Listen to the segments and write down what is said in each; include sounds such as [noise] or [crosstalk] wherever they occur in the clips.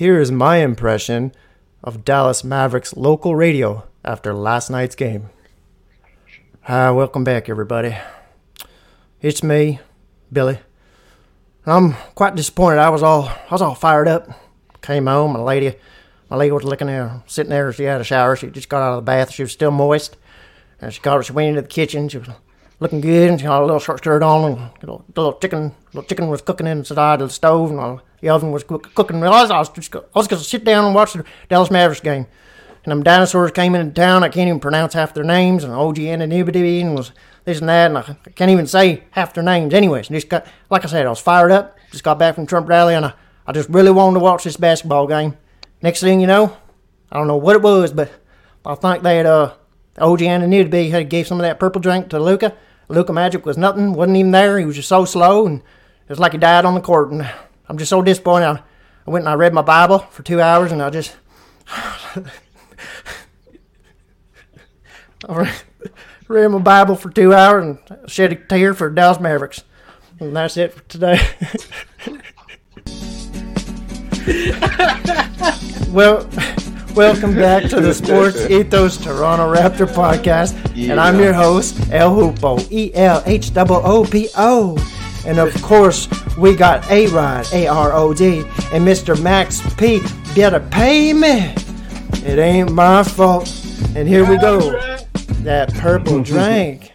here is my impression of Dallas Mavericks local radio after last night's game. Hi, welcome back, everybody. It's me, Billy. I'm quite disappointed. I was all I was all fired up. Came home, my lady, my lady was looking there, sitting there. She had a shower. She just got out of the bath. She was still moist, and she her. She went into the kitchen. She was looking good, and she had a little short skirt on, and a little, little chicken, little chicken was cooking inside of the stove, and all, the oven was cook, cooking. I was, I was just, I was to sit down and watch the Dallas Mavericks game. And them dinosaurs came into town. I can't even pronounce half their names. And OG anonymity and was this and that. And I can't even say half their names. Anyways, just got, like I said, I was fired up. Just got back from Trump rally, and I, I just really wanted to watch this basketball game. Next thing you know, I don't know what it was, but I think had, uh, OG anonymity had gave some of that purple drink to Luka. Luka Magic was nothing, wasn't even there. He was just so slow, and it was like he died on the court. And I'm just so disappointed. I, I went and I read my Bible for two hours, and I just. [laughs] Read my Bible for two hours and shed a tear for Dallas Mavericks. And that's it for today. [laughs] well, welcome back to the Sports [laughs] Ethos Toronto Raptor podcast. And I'm your host, El Hoopo, E L H O O P O. And of course, we got A Rod, A R O D, and Mr. Max P. Better pay me. It ain't my fault. And here we go. That purple [laughs] drink.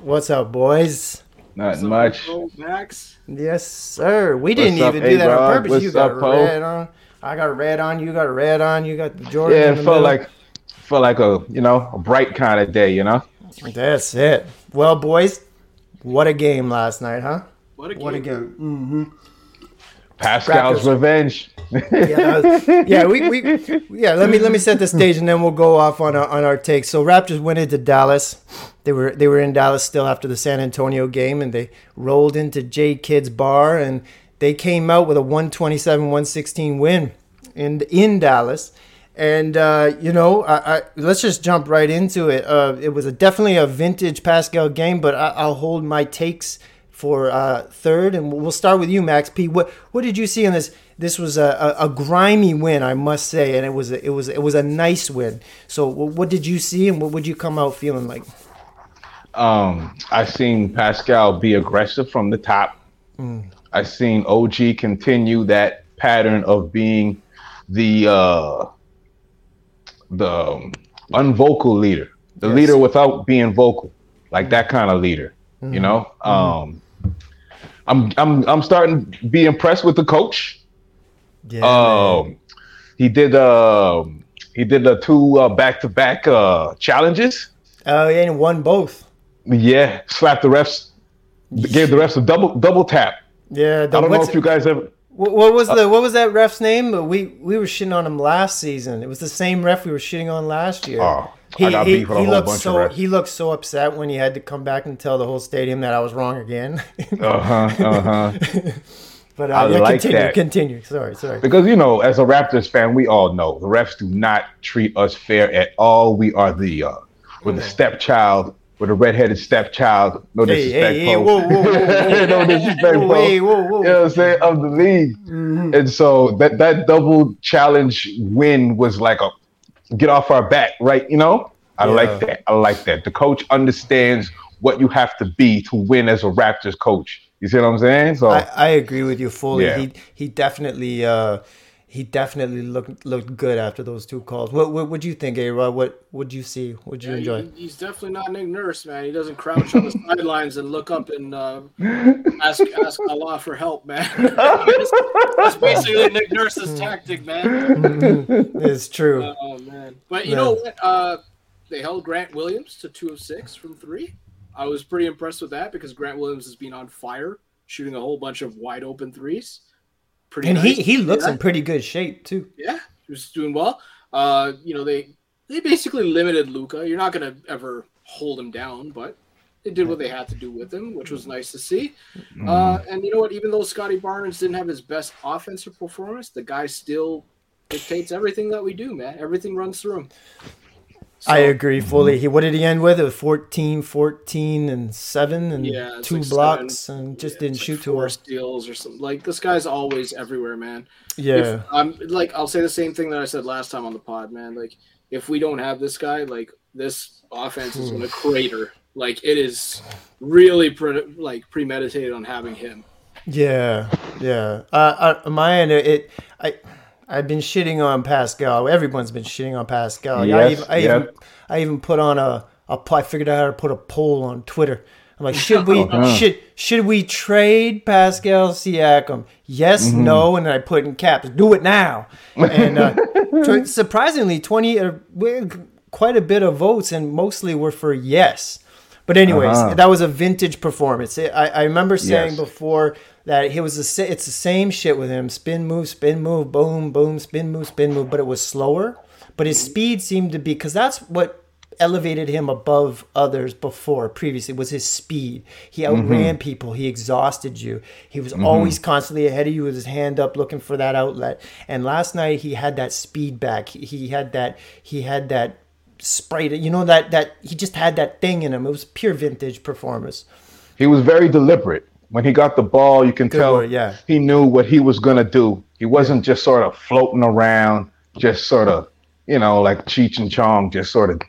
What's up, boys? Not much. Max. Yes, sir. We didn't up, even do that on purpose. What's you got up, a Poe? red on. I got a red on. You got a red on. You got the Jordan. Yeah, it felt middle. like felt like a you know a bright kind of day. You know. That's it. Well, boys, what a game last night, huh? What a game. What a game. Mm-hmm. Pascal's Raptors. revenge. Yeah, was- yeah, we, we yeah. Let me let me set the stage and then we'll go off on our, on our takes. So Raptors went into Dallas. They were they were in Dallas still after the San Antonio game, and they rolled into J Kids Bar, and they came out with a 127-116 win in in Dallas. And uh, you know, I, I, let's just jump right into it. Uh, it was a, definitely a vintage Pascal game, but I, I'll hold my takes for uh, third, and we'll start with you, Max P. What what did you see in this? This was a, a, a grimy win, I must say, and it was a, it was it was a nice win. So, what did you see, and what would you come out feeling like? Um, I seen Pascal be aggressive from the top. I seen OG continue that pattern of being the uh, the um, unvocal leader, the Yes. leader without being vocal, like that kind of leader. You know. Um, I'm I'm I'm starting to be impressed with the coach. Yeah. Um, he did um he did the two uh, back-to-back uh, challenges. oh, yeah, and won both. Yeah, slapped the refs, gave the refs a double double tap. Yeah, I don't know if you guys ever. What, was the what was that ref's name? But we we were shitting on him last season. It was the same ref we were shitting on last year. Oh, I got beef with a whole looked so refs. he looked so upset when he had to come back and tell the whole stadium that I was wrong again. Uh huh. Uh huh. but uh, I yeah, like continue, that. continue. Sorry, sorry. because you know, as a Raptors fan, we all know the refs do not treat us fair at all. We are the uh, we're the stepchild. We're the redheaded stepchild. No Hey, disrespect, hey, hey, whoa, whoa, whoa, whoa. [laughs] no disrespect, Whoa, hey, whoa, whoa. You know what I'm saying? Of the league. And so that that double challenge win was like a get off our back, right? You know? I Yeah. like that. I like that. The coach understands what you have to be to win as a Raptors coach. You see what I'm saying? So I, I agree with you fully. Yeah. He he definitely uh, he definitely looked looked good after those two calls. What what would you think, A Rod? What would you see? Did you Yeah, enjoy? he- he's definitely not Nick Nurse, man. He doesn't crouch on the [laughs] sidelines and look up and uh, [laughs] ask ask Allah for help, man. that's, [laughs] that's basically Nick Nurse's tactic, man. It's true. Oh man! But you Yeah. know what? Uh, they held Grant Williams to two of six from three. I was pretty impressed with that because Grant Williams has been on fire, shooting a whole bunch of wide open threes. Pretty and he nice. he looks Yeah. in pretty good shape too. yeah, he was doing well. Uh, you know, they they basically limited Luka. You're not gonna ever hold him down, but they did what they had to do with him, which was nice to see. Uh, and you know what? Even though Scottie Barnes didn't have his best offensive performance, the guy still dictates everything that we do, man. Everything runs through him. So, I agree fully. He what did he end with? It was 14, 14 and seven and Yeah, two like blocks seven. and just yeah, didn't it's like shoot too four well. steals or something. Like this guy's always everywhere, man. Yeah. If, I'm like I'll say the same thing that I said last time on the pod, man. Like if we don't have this guy, like this offense is gonna crater. Like it is really pre- like premeditated on having him. Yeah, yeah. Uh, uh, my end, it, I, I've been shitting on Pascal. Everyone's been shitting on Pascal. I Yes, even, I, even, I even put on a, a, I figured out how to put a poll on Twitter. I'm like, should we, [laughs] Uh-huh. should, should we trade Pascal Siakam? Yes, Mm-hmm. no, and I put in caps. Do it now. And uh, [laughs] so surprisingly, twenty, uh, quite a bit of votes, and mostly were for yes. But anyways, Uh-huh. that was a vintage performance. I, I remember saying Yes. before that it was the it's the same shit with him. Spin move, spin move, boom, boom, spin move, spin move. But it was slower. But his mm-hmm. speed seemed to be because that's what elevated him above others before previously was his speed. He outran mm-hmm. people. He exhausted you. He was mm-hmm. always constantly ahead of you with his hand up looking for that outlet. And last night he had that speed back. He, he had that he had that sprite. You know that that he just had that thing in him. It was pure vintage performance. He was very deliberate. When he got the ball, you can tell word, yeah. he knew what he was going to do. He wasn't just sort of floating around, just sort of, you know, like Cheech and Chong, just sort of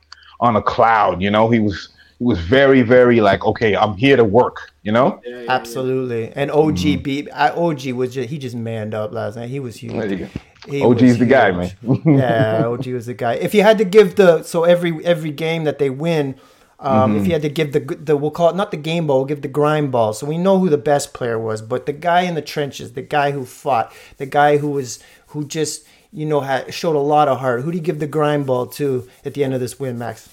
on a cloud. You know, he was he was very, very like, okay, I'm here to work. You know, Yeah, yeah, yeah. Absolutely. And OG mm-hmm. beat I, OG was just he just manned up last night. He was huge. There you go. He OG's was the guy, man. [laughs] yeah, OG was the guy. If you had to give the so every every game that they win, um, Mm-hmm. if you had to give the the we'll call it not the game ball, we'll give the grind ball. So we know who the best player was, but the guy in the trenches, the guy who fought, the guy who was who just you know had showed a lot of heart. Who do you give the grind ball to at the end of this win, Max?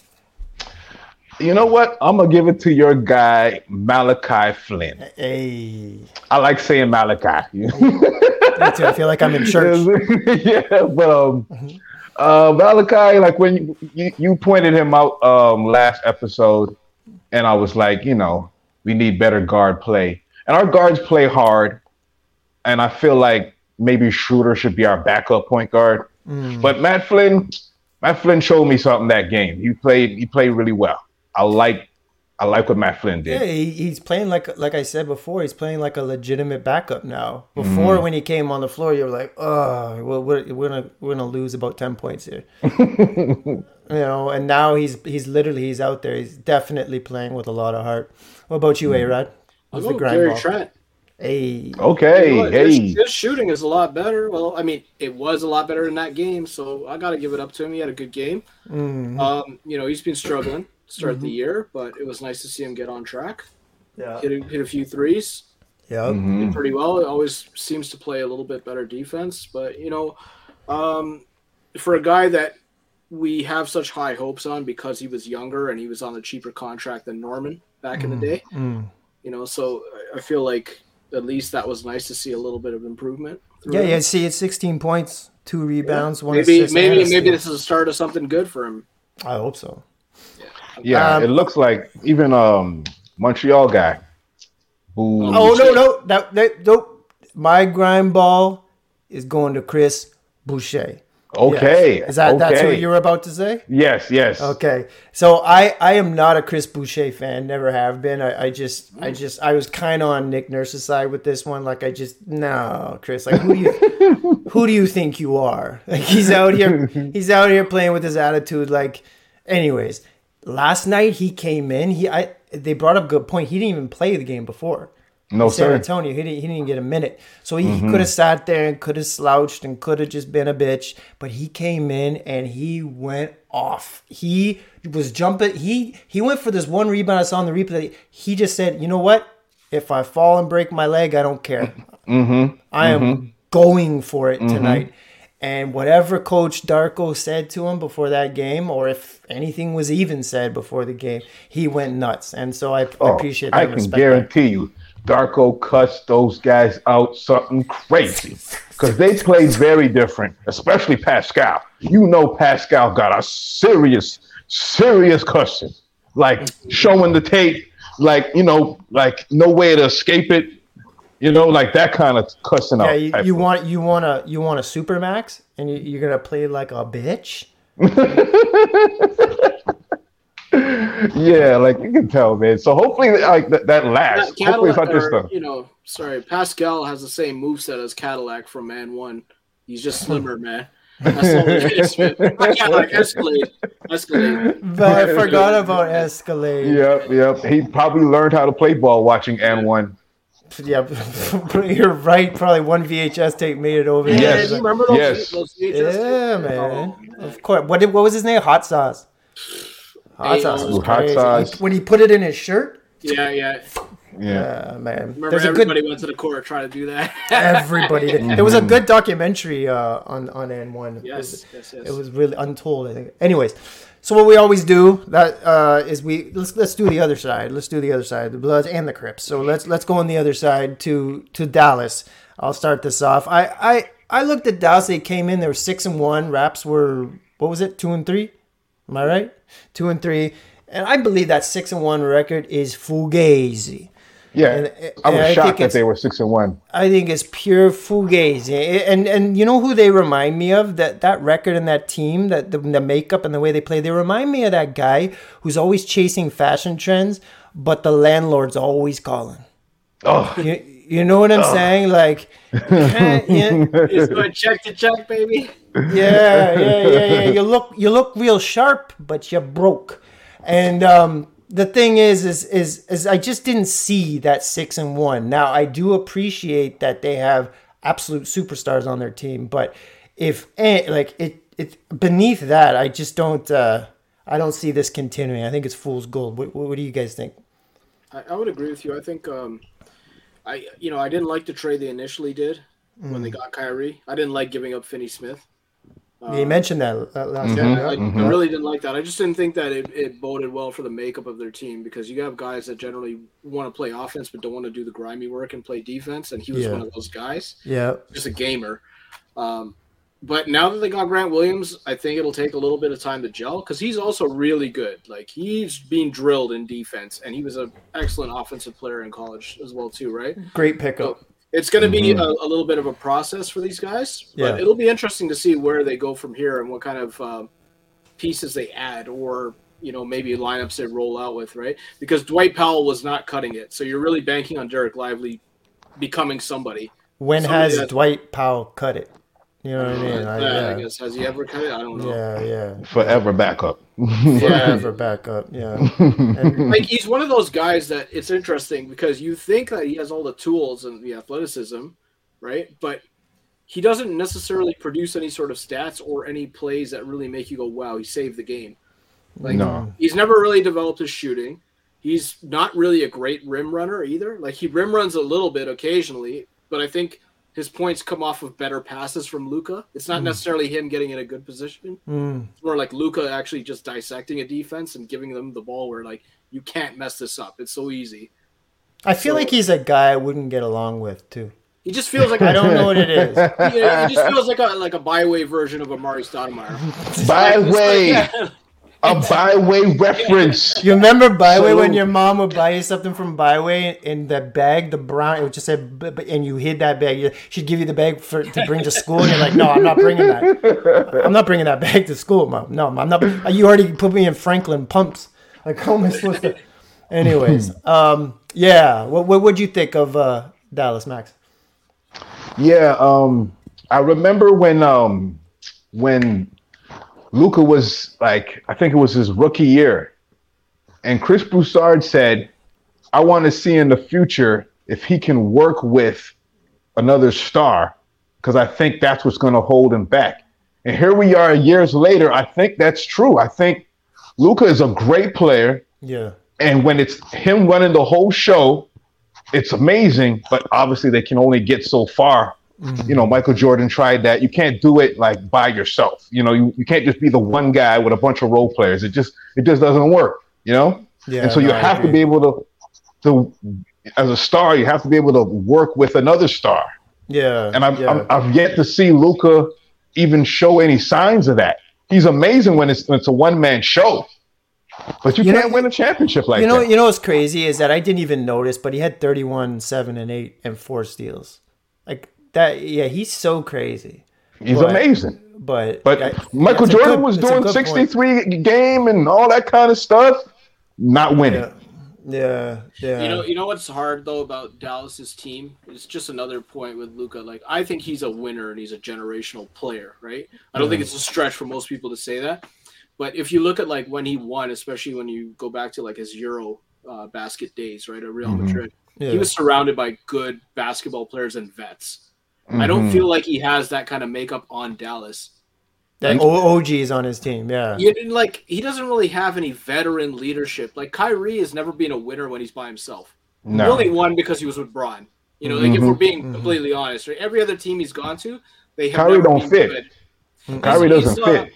You know what? I'm gonna give it to your guy Malachi Flynn. Hey, I like saying Malachi. me too. I feel like I'm in [laughs] church. [laughs] yeah, but um, uh, Malachi, like when you, you you pointed him out um last episode, and I was like, you know, we need better guard play, and our guards play hard, and I feel like maybe Schroeder should be our backup point guard, but Matt Flynn, Matt Flynn showed me something that game. He played he played really well. I like I like what Matt Flynn did. Yeah, he, he's playing like like I said before. He's playing like a legitimate backup now. Before, when he came on the floor, you were like, "Oh, well, we're, we're gonna we're gonna lose about ten points here," [laughs] you know. And now he's he's literally he's out there. He's definitely playing with a lot of heart. What about you, A Rod? I'll Who's go the grind Gary ball? Trent. Hey, Okay, You know what? His, hey, his shooting is a lot better. Well, I mean, it was a lot better in that game, so I got to give it up to him. He had a good game. Mm-hmm. Um, you know, he's been struggling to start the year, but it was nice to see him get on track. yeah, Hit a, hit a few threes, yeah, Mm-hmm. did pretty well. It always seems to play a little bit better defense, but you know, um, for a guy that we have such high hopes on because he was younger and he was on a cheaper contract than Norman back in the day, Mm. you know, so I- I feel like at least that was nice to see a little bit of improvement. yeah, yeah. See, it's sixteen points, two rebounds, one maybe assist. and maybe maybe this is a start of something good for him. I hope so. Yeah. Um, it looks like even um Montreal guy. Who, Oh no, no, that, that nope. My grind ball is going to Chris Boucher. Okay. Yes. Is that that's what you were about to say? Yes, yes. Okay. So I I am not a Chris Boucher fan, never have been. I, I just I just I was kind of on Nick Nurse's side with this one. Like I just no, Chris. Like who do you who do you think you are? Like he's out here [laughs] he's out here playing with his attitude. Like, anyways, last night he came in. He I they brought up a good point. He didn't even play the game before. No, San sir. Antonio. He didn't, he didn't get a minute. So he, mm-hmm. could have sat there and could have slouched and could have just been a bitch. But he came in and he went off. He was jumping. He he went for this one rebound I saw on the replay. He just said, you know what? If I fall and break my leg, I don't care. Mm-hmm. I am mm-hmm. going for it mm-hmm. tonight. And whatever Coach Darko said to him before that game, or if anything was even said before the game, he went nuts. And so I, I Oh, appreciate that. I can respect that. guarantee you, Darko cuts those guys out something crazy [laughs] because they played very different, especially Pascal. You know, Pascal got a serious, serious cussing, like showing the tape, like you know, like no way to escape it. You know, like that kind of cussing Yeah, out. you, you want you want a you want a super max, and you, you're gonna play like a bitch. [laughs] yeah, like you can tell, man. So hopefully, like that, that lasts. Cadillac, hopefully, it's not just or, stuff. you know, sorry, Pascal has the same moveset as Cadillac from Man One. He's just slimmer, man. That's all it is, man. Not Cadillac, Escalade, Escalade. But I forgot about Escalade. Yep, yep. He probably learned how to play ball watching AND1. Yeah, [laughs] you're right. Probably one VHS tape made it over. Yeah. Yes. do you remember those, Yes. those VHS Yeah, tapes? man. Oh, Of course. What did, what was his name? Hot sauce. Hot Hey, sauce uh, was Hot crazy. Sauce. When he put it in his shirt. Yeah, yeah. Yeah. Yeah, man. Remember, There's a everybody good. went to the court trying to do that. Everybody. Did. There was a good documentary uh, on on AND1. yes, yes, yes. It was really untold. I think. Anyways, so what we always do that uh, is we let's let's do the other side. Let's do the other side, the Bloods and the Crips. So let's let's go on the other side to to Dallas. I'll start this off. I I I looked at Dallas. They came in. They were six and one. Raps were what was it? Two and three. Am I right? Two and three. And I believe that six and one record is fugazi. Yeah. And- I and was I shocked that they were six and one. I think it's pure fugazi. And and you know who they remind me of? That that record and that team, that the, the makeup and the way they play, they remind me of that guy who's always chasing fashion trends, but the landlord's always calling. Oh, You, you know what I'm saying? Like, can't- yeah, It's going check to check, baby. yeah, yeah, yeah, yeah. You look you look real sharp, but you're broke. And um, the thing is, is, is, is I just didn't see that six and one. Now I do appreciate that they have absolute superstars on their team, but if like it, it beneath that, I just don't. Uh, I don't see this continuing. I think it's fool's gold. What, what do you guys think? I, I would agree with you. I think, um, I you know, I didn't like the trade they initially did when they Mm. got Kyrie. I didn't like giving up Finney Smith. Yeah, you mentioned that uh, last Yeah, time. I, yeah? I really didn't like that. I just didn't think that it, it boded well for the makeup of their team because you have guys that generally want to play offense but don't want to do the grimy work and play defense, and he was Yeah. one of those guys, Yeah, just a gamer. Um, but now that they got Grant Williams, I think it'll take a little bit of time to gel because he's also really good. Like he's being drilled in defense, and he was an excellent offensive player in college as well too, right? great pickup. It's going to be a, a little bit of a process for these guys, but Yeah. it'll be interesting to see where they go from here and what kind of um, pieces they add, or you know maybe lineups they roll out with, right? Because Dwight Powell was not cutting it, so you're really banking on Dereck Lively becoming somebody. When somebody has that- Dwight Powell cut it? You know what I mean? Uh, I- I guess has he ever cut it? I don't know. Yeah, yeah. forever backup. Forever [laughs] backup. Yeah. And, Like [laughs] he's one of those guys that it's interesting because you think that he has all the tools and the athleticism, right? But he doesn't necessarily produce any sort of stats or any plays that really make you go, "Wow, he saved the game." Like No. he's never really developed his shooting. He's not really a great rim runner either. Like he rim runs a little bit occasionally, but I think his points come off of better passes from Luka. It's not necessarily him getting in a good position. mm, It's more like Luka actually just dissecting a defense and giving them the ball where like you can't mess this up. It's so easy. I feel So- like he's a guy I wouldn't get along with too. He just feels like I don't know what it is. [laughs] He, he just feels like a like a Bi-Way version of Amar'e Stoudemire. Bi-Way, [laughs] a byway reference. You remember Bi-Way So- when your mom would buy you something from Bi-Way in the bag, the brown, it would just say, and you hid that bag. She'd give you the bag for to bring to school, and you're like, no, I'm not bringing that. I'm not bringing that bag to school, mom. No, I'm not. You already put me in Franklin pumps. Like, how am I supposed to? [laughs] Anyways, um, yeah. What what would you think of uh, Dallas Max? Yeah, um, I remember when um, when Luka was like, I think it was his rookie year, and Chris Broussard said, "I want to see in the future if he can work with another star, because I think that's what's going to hold him back." And here we are, years later. I think that's true. I think Luka is a great player, Yeah, and when it's him running the whole show, it's amazing. But obviously, they can only get so far. You know, mm-hmm. Michael Jordan tried that. You can't do it like by yourself. You know, you, you can't just be the one guy with a bunch of role players. It just it just doesn't work. You know, yeah. and so you no, I have to be able to to as a star, you have to be able to work with another star. Yeah, And I've, yeah. I've, I've yet to see Luka even show any signs of that. He's amazing when it's, when it's a one man show, but you, You can't win a championship like that. you know, that. you know what's crazy is that I didn't even notice, but he had 31, 7, and 8, and 4 steals. Like that, yeah, he's so crazy. He's But- amazing. but But I- Michael that's Jordan good- was doing good point. 63 game and all that kind of stuff, not winning. Yeah, yeah, yeah. You know, you know what's hard though about Dallas's team? It's just another point with Luca. Like, I think he's a winner and he's a generational player, right? I don't think it's a stretch for most people to say that. But if you look at like when he won, especially when you go back to like his Euro uh, basket days, right, at Real Mhm. Madrid, yeah. he was surrounded by good basketball players and vets. I don't feel like he has that kind of makeup on Dallas. that O- OG is on his team. Yeah, You didn't like he doesn't really have any veteran leadership. Like Kyrie has never been a winner when he's by himself. He only won because he was with Bron. You know, like if Mhm. we're being Mhm. completely honest, right? Every other team he's gone to, they have Kyrie never don't been fit. good. Kyrie He's- doesn't he's, uh, fit.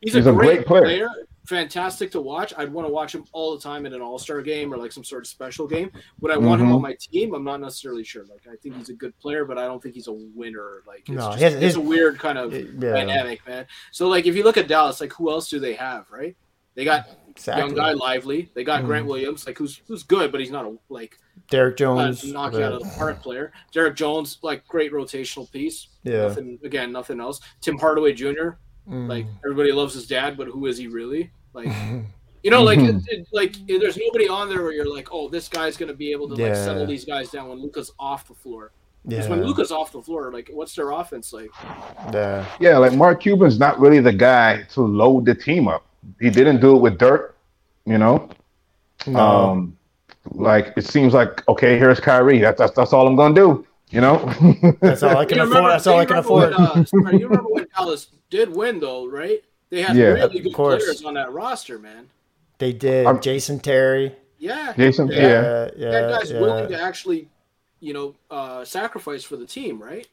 He's, He's a, a great, great player. player. Fantastic to watch. I'd want to watch him all the time in an All Star game or like some sort of special game. Would I want him Mhm. on my team? I'm not necessarily sure. Like I think he's a good player, but I don't think he's a winner. Like it's, No, just, his- it's his- a weird kind of yeah, dynamic, man. So like if you look at Dallas, like who else do they have? Right? They got exactly. young guy Lively. They got Mhm. Grant Williams, like who's who's good, but he's not a like Derrick Jones. knock you out of the park player. Derrick Jones, like great rotational piece. Yeah, Nothing again, nothing else. Tim Hardaway Jr. Mm. Like everybody loves his dad, but who is he really? Like [laughs] you know, like it, Mhm. it- like there's nobody on there where you're like, oh, this guy's gonna be able to like settle these guys down when Luka's off the floor. Because yeah, when Luka's off the floor, like what's their offense like? yeah. Yeah, like Mark Cuban's not really the guy to load the team up. He didn't do it with Dirk, you know. No. Um, like it seems like okay, here's Kyrie. That's that's, that's all I'm gonna do. You know. that's all I [laughs] can You afford. remember- That's all I can remember when, afford. uh, sorry, you remember when Dallas did win though, right? They had Yeah, really good course. players on that roster, man. They did. I'm- Jason Terry. Yeah, Jason, Yeah. yeah. Yeah, They had yeah, guys willing to actually, you know, uh, sacrifice for the team, right?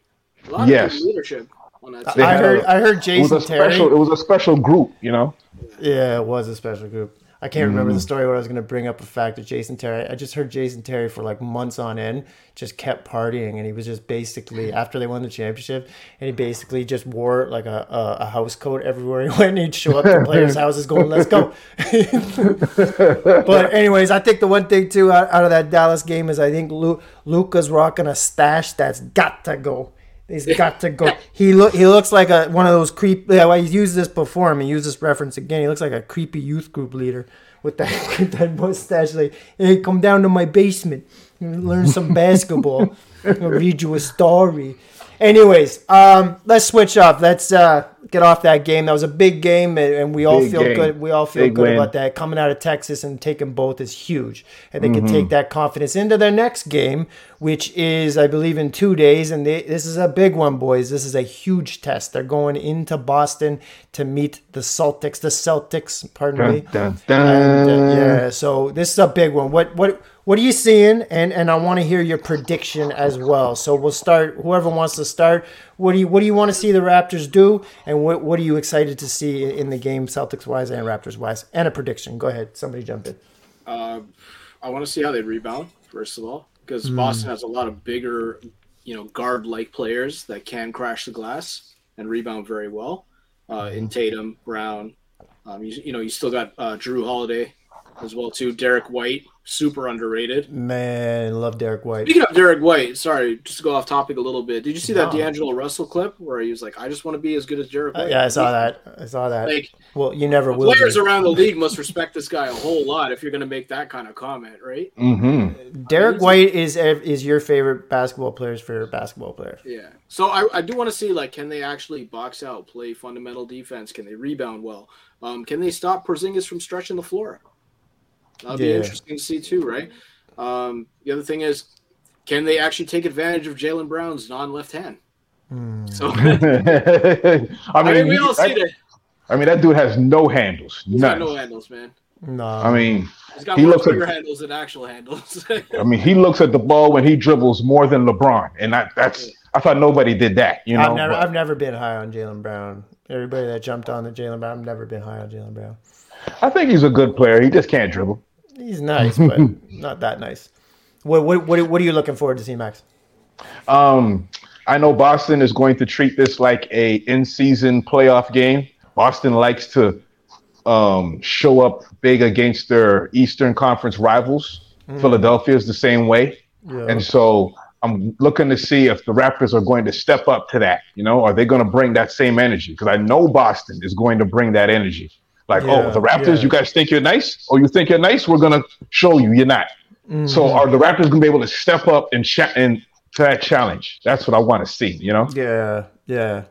A lot Yes. of leadership on that They I heard. a- I heard It was Jason a Terry. special. It was a special group, you know. Yeah, it was a special group. I can't remember Mm. the story where I was going to bring up the fact that Jason Terry. I just heard Jason Terry for like months on end just kept partying, and he was just basically [laughs] after they won the championship, and he basically just wore like a, a, a house coat everywhere he [laughs] went. And he'd show up to [laughs] players' houses going, "Let's go." but anyways, I think the one thing too out, out of that Dallas game is I think Lu, Luka's rocking a stash that's got to go. He's got to go. He look. He looks like a one of those creep. Yeah, well, he's used this before. I mean, use this reference again. He looks like a creepy youth group leader with that [laughs] with that mustache. Like, hey, come down to my basement, and learn some [laughs] basketball. I'll read you a story. Anyways, um, let's switch up. Let's uh, get off that game. That was a big game, and, we all Big feel game. good. We all feel Big good win. about that. Coming out of Texas and taking both is huge, and they Mm-hmm. can take that confidence into their next game, which is, I believe, in two days. And they, this is a big one, boys. This is a huge test. They're going into Boston to meet the Celtics. The Celtics, pardon me. Dun, dun, And, uh, yeah, so this is a big one. What what what are you seeing? And and I want to hear your prediction as well. So we'll start. Whoever wants to start. What do you what do you want to see the Raptors do? And what what are you excited to see in the game, Celtics wise and Raptors wise? And a prediction. Go ahead. Somebody jump in. Uh, I want to see how they rebound first of all, because Hmm. Boston has a lot of bigger, you know, guard-like players that can crash the glass and rebound very well. Uh, Hmm. in Tatum, Brown, um, you, you know, you still got uh, Jrue Holiday as well too. Derek White, super underrated. Man, love Derek White. Speaking of Derek White, sorry, just to go off topic a little bit. Did you see that D'Angelo Russell clip where he was like, "I just want to be as good as Derek Uh, White"? yeah, I saw that. I saw that. Like well, you never will. players be. around the league must respect this guy a whole lot if you're going to make that kind of comment, right? Mhm. Derek White is is your favorite basketball player's favorite basketball player. Yeah. So I, I do want to see like can they actually box out, play fundamental defense? Can they rebound well? Um, can they stop Porzingis from stretching the floor? That'll be interesting to see too, right? Um, the other thing is, can they actually take advantage of Jaylen Brown's non-left hand? Hmm. So [laughs] [laughs] I I mean, mean, we all he- see I, that I mean, that dude has no handles. he's None. got no handles, man. No, I mean, He's got He more looks like- bigger handles than actual handles. I mean, he looks at the ball when he dribbles more than LeBron, and that, that's. I thought nobody did that. You know, I've never, but I've never been high on Jaylen Brown. Everybody that jumped on the Jaylen Brown, I've never been high on Jaylen Brown. I think he's a good player. He just can't dribble. He's nice, but [laughs] not that nice. What, what, what, what are you looking forward to see, Max? Um, I know Boston is going to treat this like a in-season playoff game. Boston likes to um, show up big against their Eastern Conference rivals. Philadelphia is the same way, Yeah. and so I'm looking to see if the Raptors are going to step up to that. You know, are they going to bring that same energy? Because I know Boston is going to bring that energy. Like, Yeah, oh, the Raptors, yeah. you guys think you're nice? Oh, you think you're nice? We're going to show you you're not. Mm-hmm. So are the Raptors going to be able to step up and cha- and to that challenge? That's what I want to see. You know, Yeah, yeah,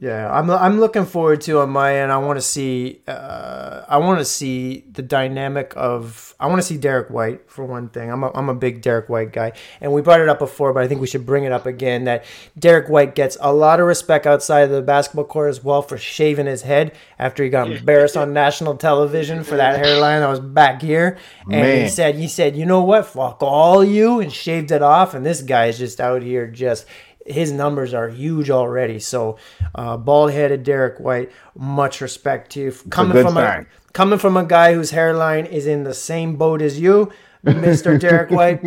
yeah. I'm I'm looking forward to on my end. I want to see. Uh, I want to see the dynamic of. I want to see Derek White for one thing. I'm a, I'm a big Derek White guy, and we brought it up before, but I think we should bring it up again. That Derek White gets a lot of respect outside of the basketball court as well for shaving his head after he got embarrassed on national television for that hairline that was back here, and he said he said, you know what, fuck all you, and shaved it off, and this guy is just out here just his numbers are huge already. So, uh, bald headed Derek White, much respect to you. Coming from sign. a coming from a guy whose hairline is in the same boat as you, Mister [laughs] Derek White.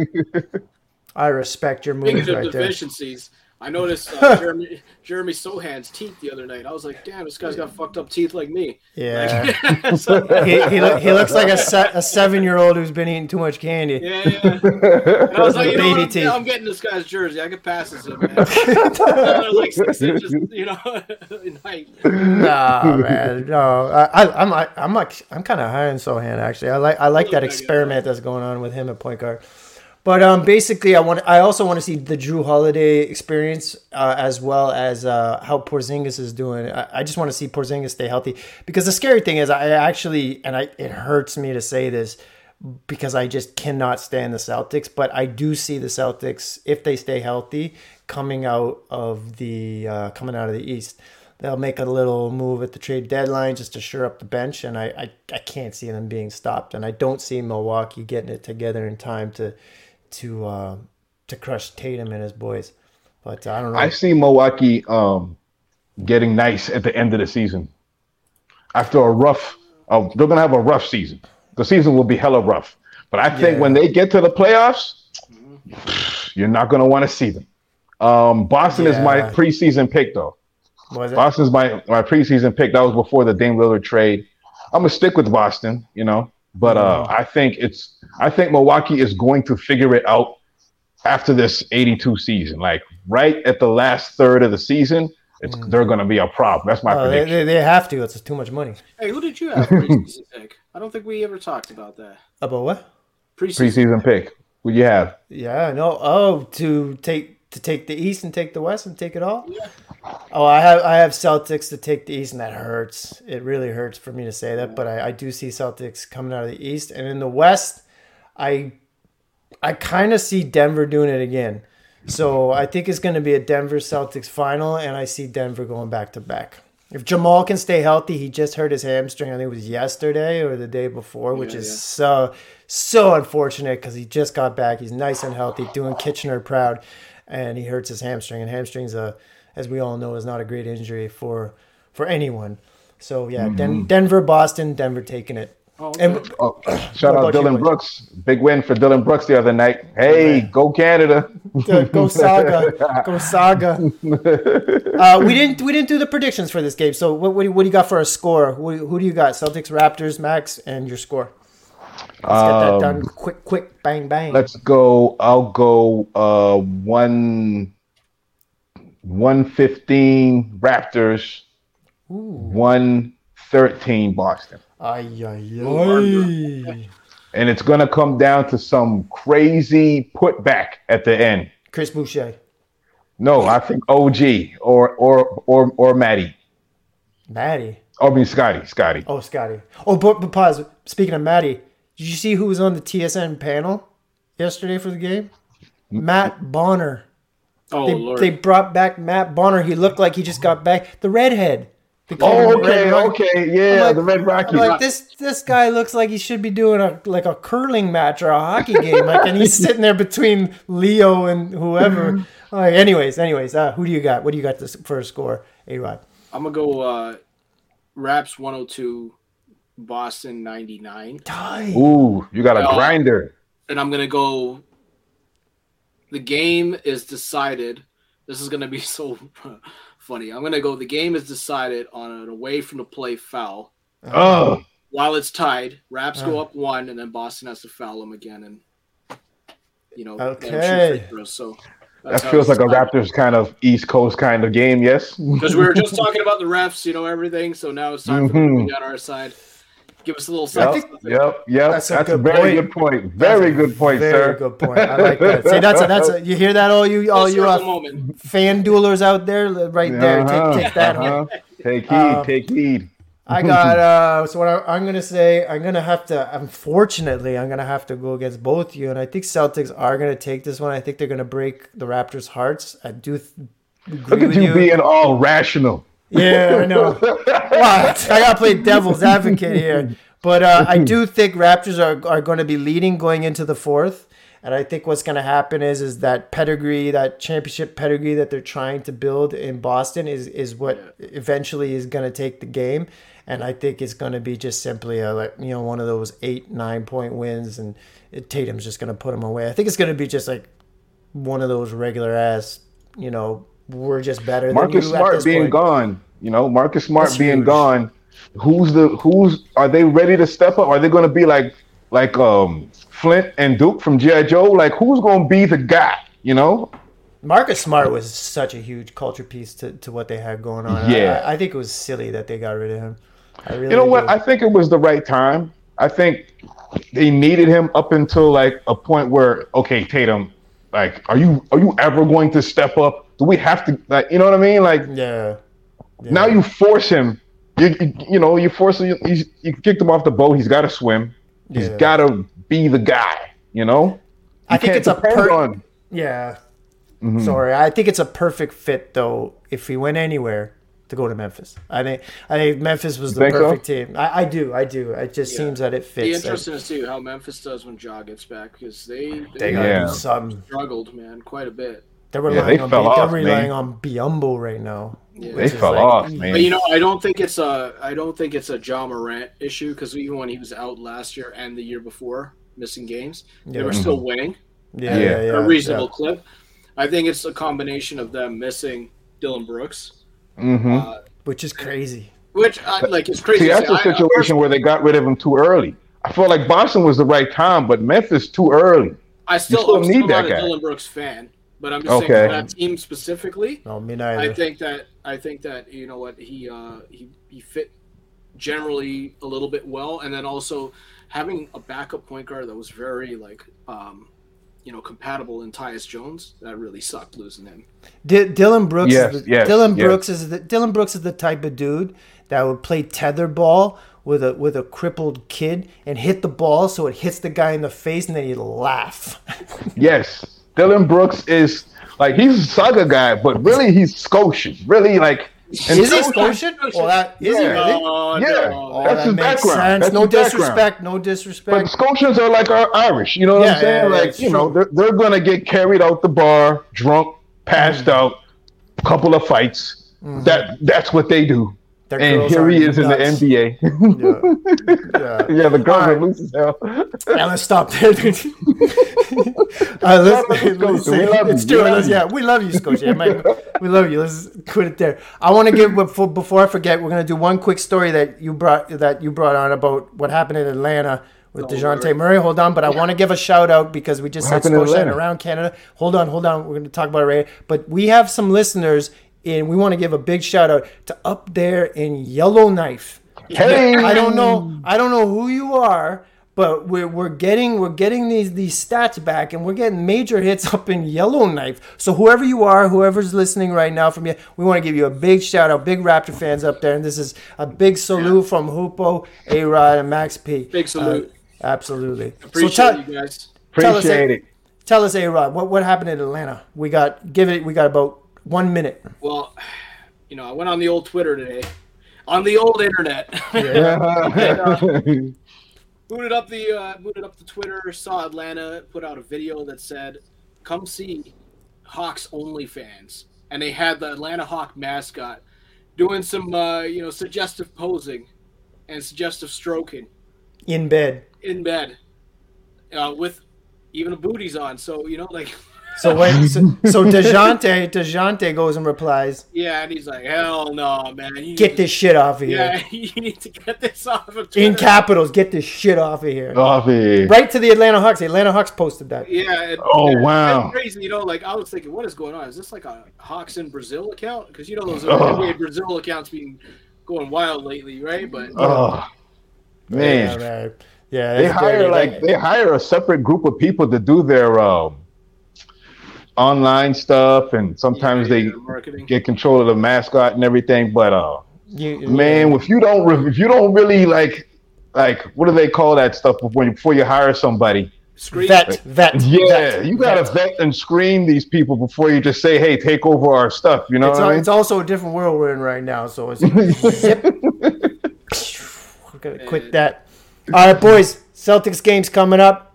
I respect your moves right there. deficiencies, I noticed uh, [laughs] Jeremy Jeremy Sochan's teeth the other night. I was like, damn, this guy's got fucked up teeth like me. Yeah, Like, [laughs] [laughs] so- he, he, look, he looks like a, se- a seven year old who's been eating too much candy. yeah, yeah. And I was like, you know Baby what, I'm, teeth. I'm getting this guy's jersey. I could pass this in, man. Like six inches, you know, in height. no, man, no. I, I, I'm, I, I'm like, I'm kind of high on Sochan actually. I like, I like that Okay, experiment that's going on with him at point guard. But um, basically, I want, I also want to see the Jrue Holiday experience uh, as well as uh, how Porzingis is doing. I, I just want to see Porzingis stay healthy because the scary thing is, I actually, and I, it hurts me to say this because I just cannot stand the Celtics. But I do see the Celtics if they stay healthy coming out of the uh, coming out of the East. They'll make a little move at the trade deadline just to shore up the bench, and I, I, I can't see them being stopped. And I don't see Milwaukee getting it together in time to to uh, to crush Tatum and his boys. But I don't know. I see Milwaukee um, getting nice at the end of the season. After a rough, uh, they're gonna have a rough season. The season will be hella rough. But I think Yeah. when they get to the playoffs, you're not gonna want to see them. Um, Boston is my preseason pick, though. Boston's my my preseason pick. That was before the Dame Lillard trade. I'm gonna stick with Boston, you know, but uh, I think it's I think Milwaukee is going to figure it out after this 82 season. Like right at the last third of the season, it's they're gonna be a problem. That's my Oh, they, prediction. they, they have to. It's too much money. Hey, who did you have preseason pick? I don't think we ever talked about that. About what? Preseason. Preseason pick. Who you have? Yeah, no. Oh, to take to take the East and take the West and take it all. Oh, I have I have Celtics to take the East, and that hurts. It really hurts for me to say that, but I, I do see Celtics coming out of the East, and in the West, I I kind of see Denver doing it again. So I think it's going to be a Denver Celtics final, and I see Denver going back to back. If Jamal can stay healthy, he just hurt his hamstring. I think it was yesterday or the day before, which Yeah, is yeah. so so unfortunate because he just got back. He's nice and healthy, doing Kitchener proud, and he hurts his hamstring. And hamstrings, uh, as we all know, is not a great injury for for anyone. So yeah, Den- Denver, Boston, Denver taking it. Oh, okay. And Oh, shout out about you, Dillon boys? Brooks. Big win for Dillon Brooks the other night. Hey, go Canada. go Sauga, [laughs] go Sauga. Uh, we didn't we didn't do the predictions for this game. So what what do you, what do you got for a score? Who, who do you got? Celtics, Raptors, Max, and your score. Let's get that Um, done quick, quick, bang, bang. Let's go. I'll go uh one one fifteen Raptors, one thirteen Boston. Ay, ay, Oh, ay. And it's gonna come down to some crazy putback at the end. Chris Boucher, No, I think OG or or or or Maddie. Maddie. I mean Scottie. Scottie. Oh, Scottie. Oh, but, but pause. Speaking of Maddie, did you see who was on the TSN panel yesterday for the game? Matt Bonner. Oh They, Lord. they brought back Matt Bonner. He looked like he just got back. The redhead. They call him Oh, the okay, Red okay, yeah, like- the Red Rocky. I'm like this. This guy looks like he should be doing a like a curling match or a hockey game. Like, and he's [laughs] sitting there between Leo and whoever. Like, anyways, anyways, uh, who do you got? What do you got this for a score? A Rod. I'm gonna go uh, Raps 102, Boston 99, Ooh, you got a Oh. grinder. and I'm gonna go. The game is decided. This is gonna be [laughs] so funny. I'm gonna go. The game is decided on an away from the play foul. Oh, While it's tied, Raps Uh. go up one, and then Boston has to foul them again. And you know, Okay. So That feels like a Raptors kind of East Coast kind of game, yes. because we were just [laughs] talking about the refs, you know, everything. So now it's time for them to be on our side. Give us a little Yep, something. yep, yep. That's That's a a, good very point. good point. Very good point, Very sir. Very good point. I like that. [laughs] See, that's a, that's a, you hear that, all you all you circle uh, fan duelers out there, right there. Uh-huh, Take, take that. uh-huh. [laughs] Take heed. Um, take heed. I got uh so what I, I'm gonna say I'm gonna have to unfortunately I'm gonna have to go against both you and I think Celtics are gonna take this one I think they're gonna break the Raptors hearts I do th- agree Look at with you, you, being all rational. Yeah I know what I gotta play devil's advocate here but uh, I do think Raptors are, are going to be leading going into the fourth and I think what's going to happen is is that pedigree, that championship pedigree that they're trying to build in Boston is is what eventually is going to take the game. And I think it's going to be just simply a like you know one of those eight nine point wins, and Tatum's just going to put them away. I think it's going to be just like one of those regular ass, you know, we're just better Marcus than you at Smart this being point. gone. You know, Marcus Smart That's being huge. gone. Who's the who's are they ready to step up? Are they going to be like like um Flint and Duke from GI Joe? Like who's going to be the guy? You know? Marcus Smart was such a huge culture piece to, to what they had going on. Yeah. I, I think it was silly that they got rid of him. I really You know what? do. I think it was the right time. I think they needed him up until like a point where okay, Tatum, like, are you are you ever going to step up? Do we have to like you know what I mean? Like yeah. Yeah. now you force him. You, you, you know you force him. You, you kicked him off the boat. He's got to swim. He's Yeah. got to be the guy. You know. I think it's a depend per- on- Yeah. Mhm. Sorry, I think it's a perfect fit though. If he went anywhere to go to Memphis, I think I think Memphis was the think so? perfect team. I, I do, I do. It just Yeah. seems that it Be fits. interesting to see how Memphis does when Ja gets back because they They they gotta Yeah. do struggled, man, quite a bit. They're Yeah, they on fell they're off, relying man. on Biyombo right now. Yeah. They fell like- off, man. But you know, I don't think it's a I don't think it's a John Morant issue because even when he was out last year and the year before, missing games, they Yeah. were still winning Yeah, Yeah. yeah, yeah. a reasonable yeah. clip. I think it's a combination of them missing Dillon Brooks, hmm uh, Which is crazy. which I, like it's crazy. See, to that's say. a I- I situation where they got rid of him too early. I feel like Boston was the right time, but Memphis too early. I still, still I'm still need not that a guy. Dillon Brooks fan, but I'm just saying for that team specifically. No, me I think that I think that you know what he uh, he he fit generally a little bit well, and then also having a backup point guard that was very like um, you know compatible in Tyus Jones that really sucked losing him. D- Dillon Brooks. Yes, is the, yes, Dillon yes. Brooks is the Dillon Brooks is the type of dude that would play tetherball with a with a crippled kid and hit the ball so it hits the guy in the face and then he'd laugh. [laughs] Yes, Dillon Brooks is like he's a Sauga guy, but really he's Scotian. Really, like and is he Scotian- Scotian? Well, that is he Yeah. really? Oh, Yeah. no. Oh, That's that his makes background. sense. That's no his background. disrespect. No But disrespect. Scotians are like our Irish. You know what Yeah, I'm saying? yeah, yeah, like it's you know, they're they're gonna get carried out the bar, drunk, passed Mm. out, couple of fights. That that's what they do. Their And here he is in the. NBA. Yeah. Yeah. [laughs] yeah, the girls All are right. loose as hell. [laughs] Yeah, let's stop [laughs] there. uh, let's, let's We love true. We Let's- yeah, we love you, Scotia. I might- we love you. Let's quit it there. I want to give before, before I forget. We're gonna do one quick story that you brought that you brought on about what happened in Atlanta with Oh, Dejounte. Murray. Hold on, but I want to give a shout out because we just What said Scotia around Canada. Hold on, hold on. We're gonna talk about it right. But we have some listeners, and we want to give a big shout out to up there in Yellowknife. Hey, I don't know. I don't know who you are, but we're, we're getting we're getting these these stats back, and we're getting major hits up in Yellowknife. So whoever you are, whoever's listening right now from you, we want to give you a big shout out, big Raptor fans up there, and this is a big salute from Hoopo, A Rod, and Max P. Big salute. Uh, absolutely. Appreciate so tell, you guys. tell us appreciate it. it. tell us, A Rod, what what happened in Atlanta? We got give it. We got about one minute. Well, you know, I went on the old Twitter today, on the old internet. Yeah. [laughs] booted up the uh, booted up the Twitter. Saw Atlanta put out a video that said, "Come see Hawks only fans," and they had the Atlanta Hawk mascot doing some uh, you know suggestive posing and suggestive stroking In bed. in bed uh, with even a booties on. So you know, like So when so, so Dejounte Dejounte goes and replies, Yeah, and he's like, hell no, man. You "Get need this shit off of to- Yeah, here." [laughs] you need to get this off of Twitter. In capitals, get this shit off of here. Off it. Right to the Atlanta Hawks. The Atlanta Hawks posted that. Yeah. And, Oh, and wow. That's crazy. You know, like I was thinking, what is going on? Is this like a Hawks in Brazil account? Because you know those Oh. NBA Brazil accounts been going wild lately, right? But Oh, Yeah, man. man. Yeah, They hire dirty. like they hire a separate group of people to do their um, online stuff, and sometimes Yeah, they marketing. get control of the mascot and everything. But uh, You- man, if you don't re- if you don't really like like what do they call that stuff before you, before you hire somebody? Screen. vet, vet. Yeah, vet, you gotta vet. vet and screen these people before you just say, "Hey, take over our stuff." You know It's, what al- mean? it's also a different world we're in right now, so it's [laughs] zip. [laughs] We're gonna quit that. All right, boys. Celtics games coming up.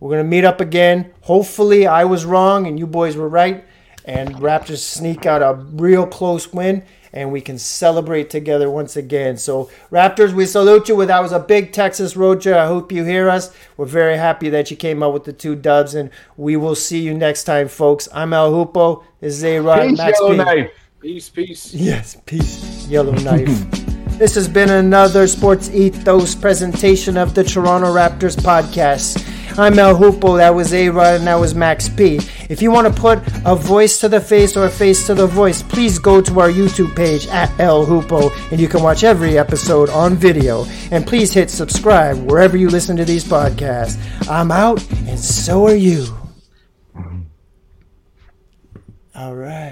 We're gonna meet up again. Hopefully, I was wrong and you boys were right, and Raptors sneak out a real close win, and we can celebrate together once again. So, Raptors, we salute you. With that was a big Texas road trip. I hope you hear us. We're very happy that you came out with the two dubs, and we will see you next time, folks. I'm El Hoopo. This is A Rod. Peace, Max Yellow P. Knife. Peace, peace. Yes, peace. Yellow knife. [laughs] this has been another Sports Ethos presentation of the Toronto Raptors podcast. I'm El Hoopo, that was A Rod, and that was Max P. If you want to put a voice to the face or a face to the voice, please go to our YouTube page at El Hoopo, and you can watch every episode on video. And please hit subscribe wherever you listen to these podcasts. I'm out, and so are you. All right.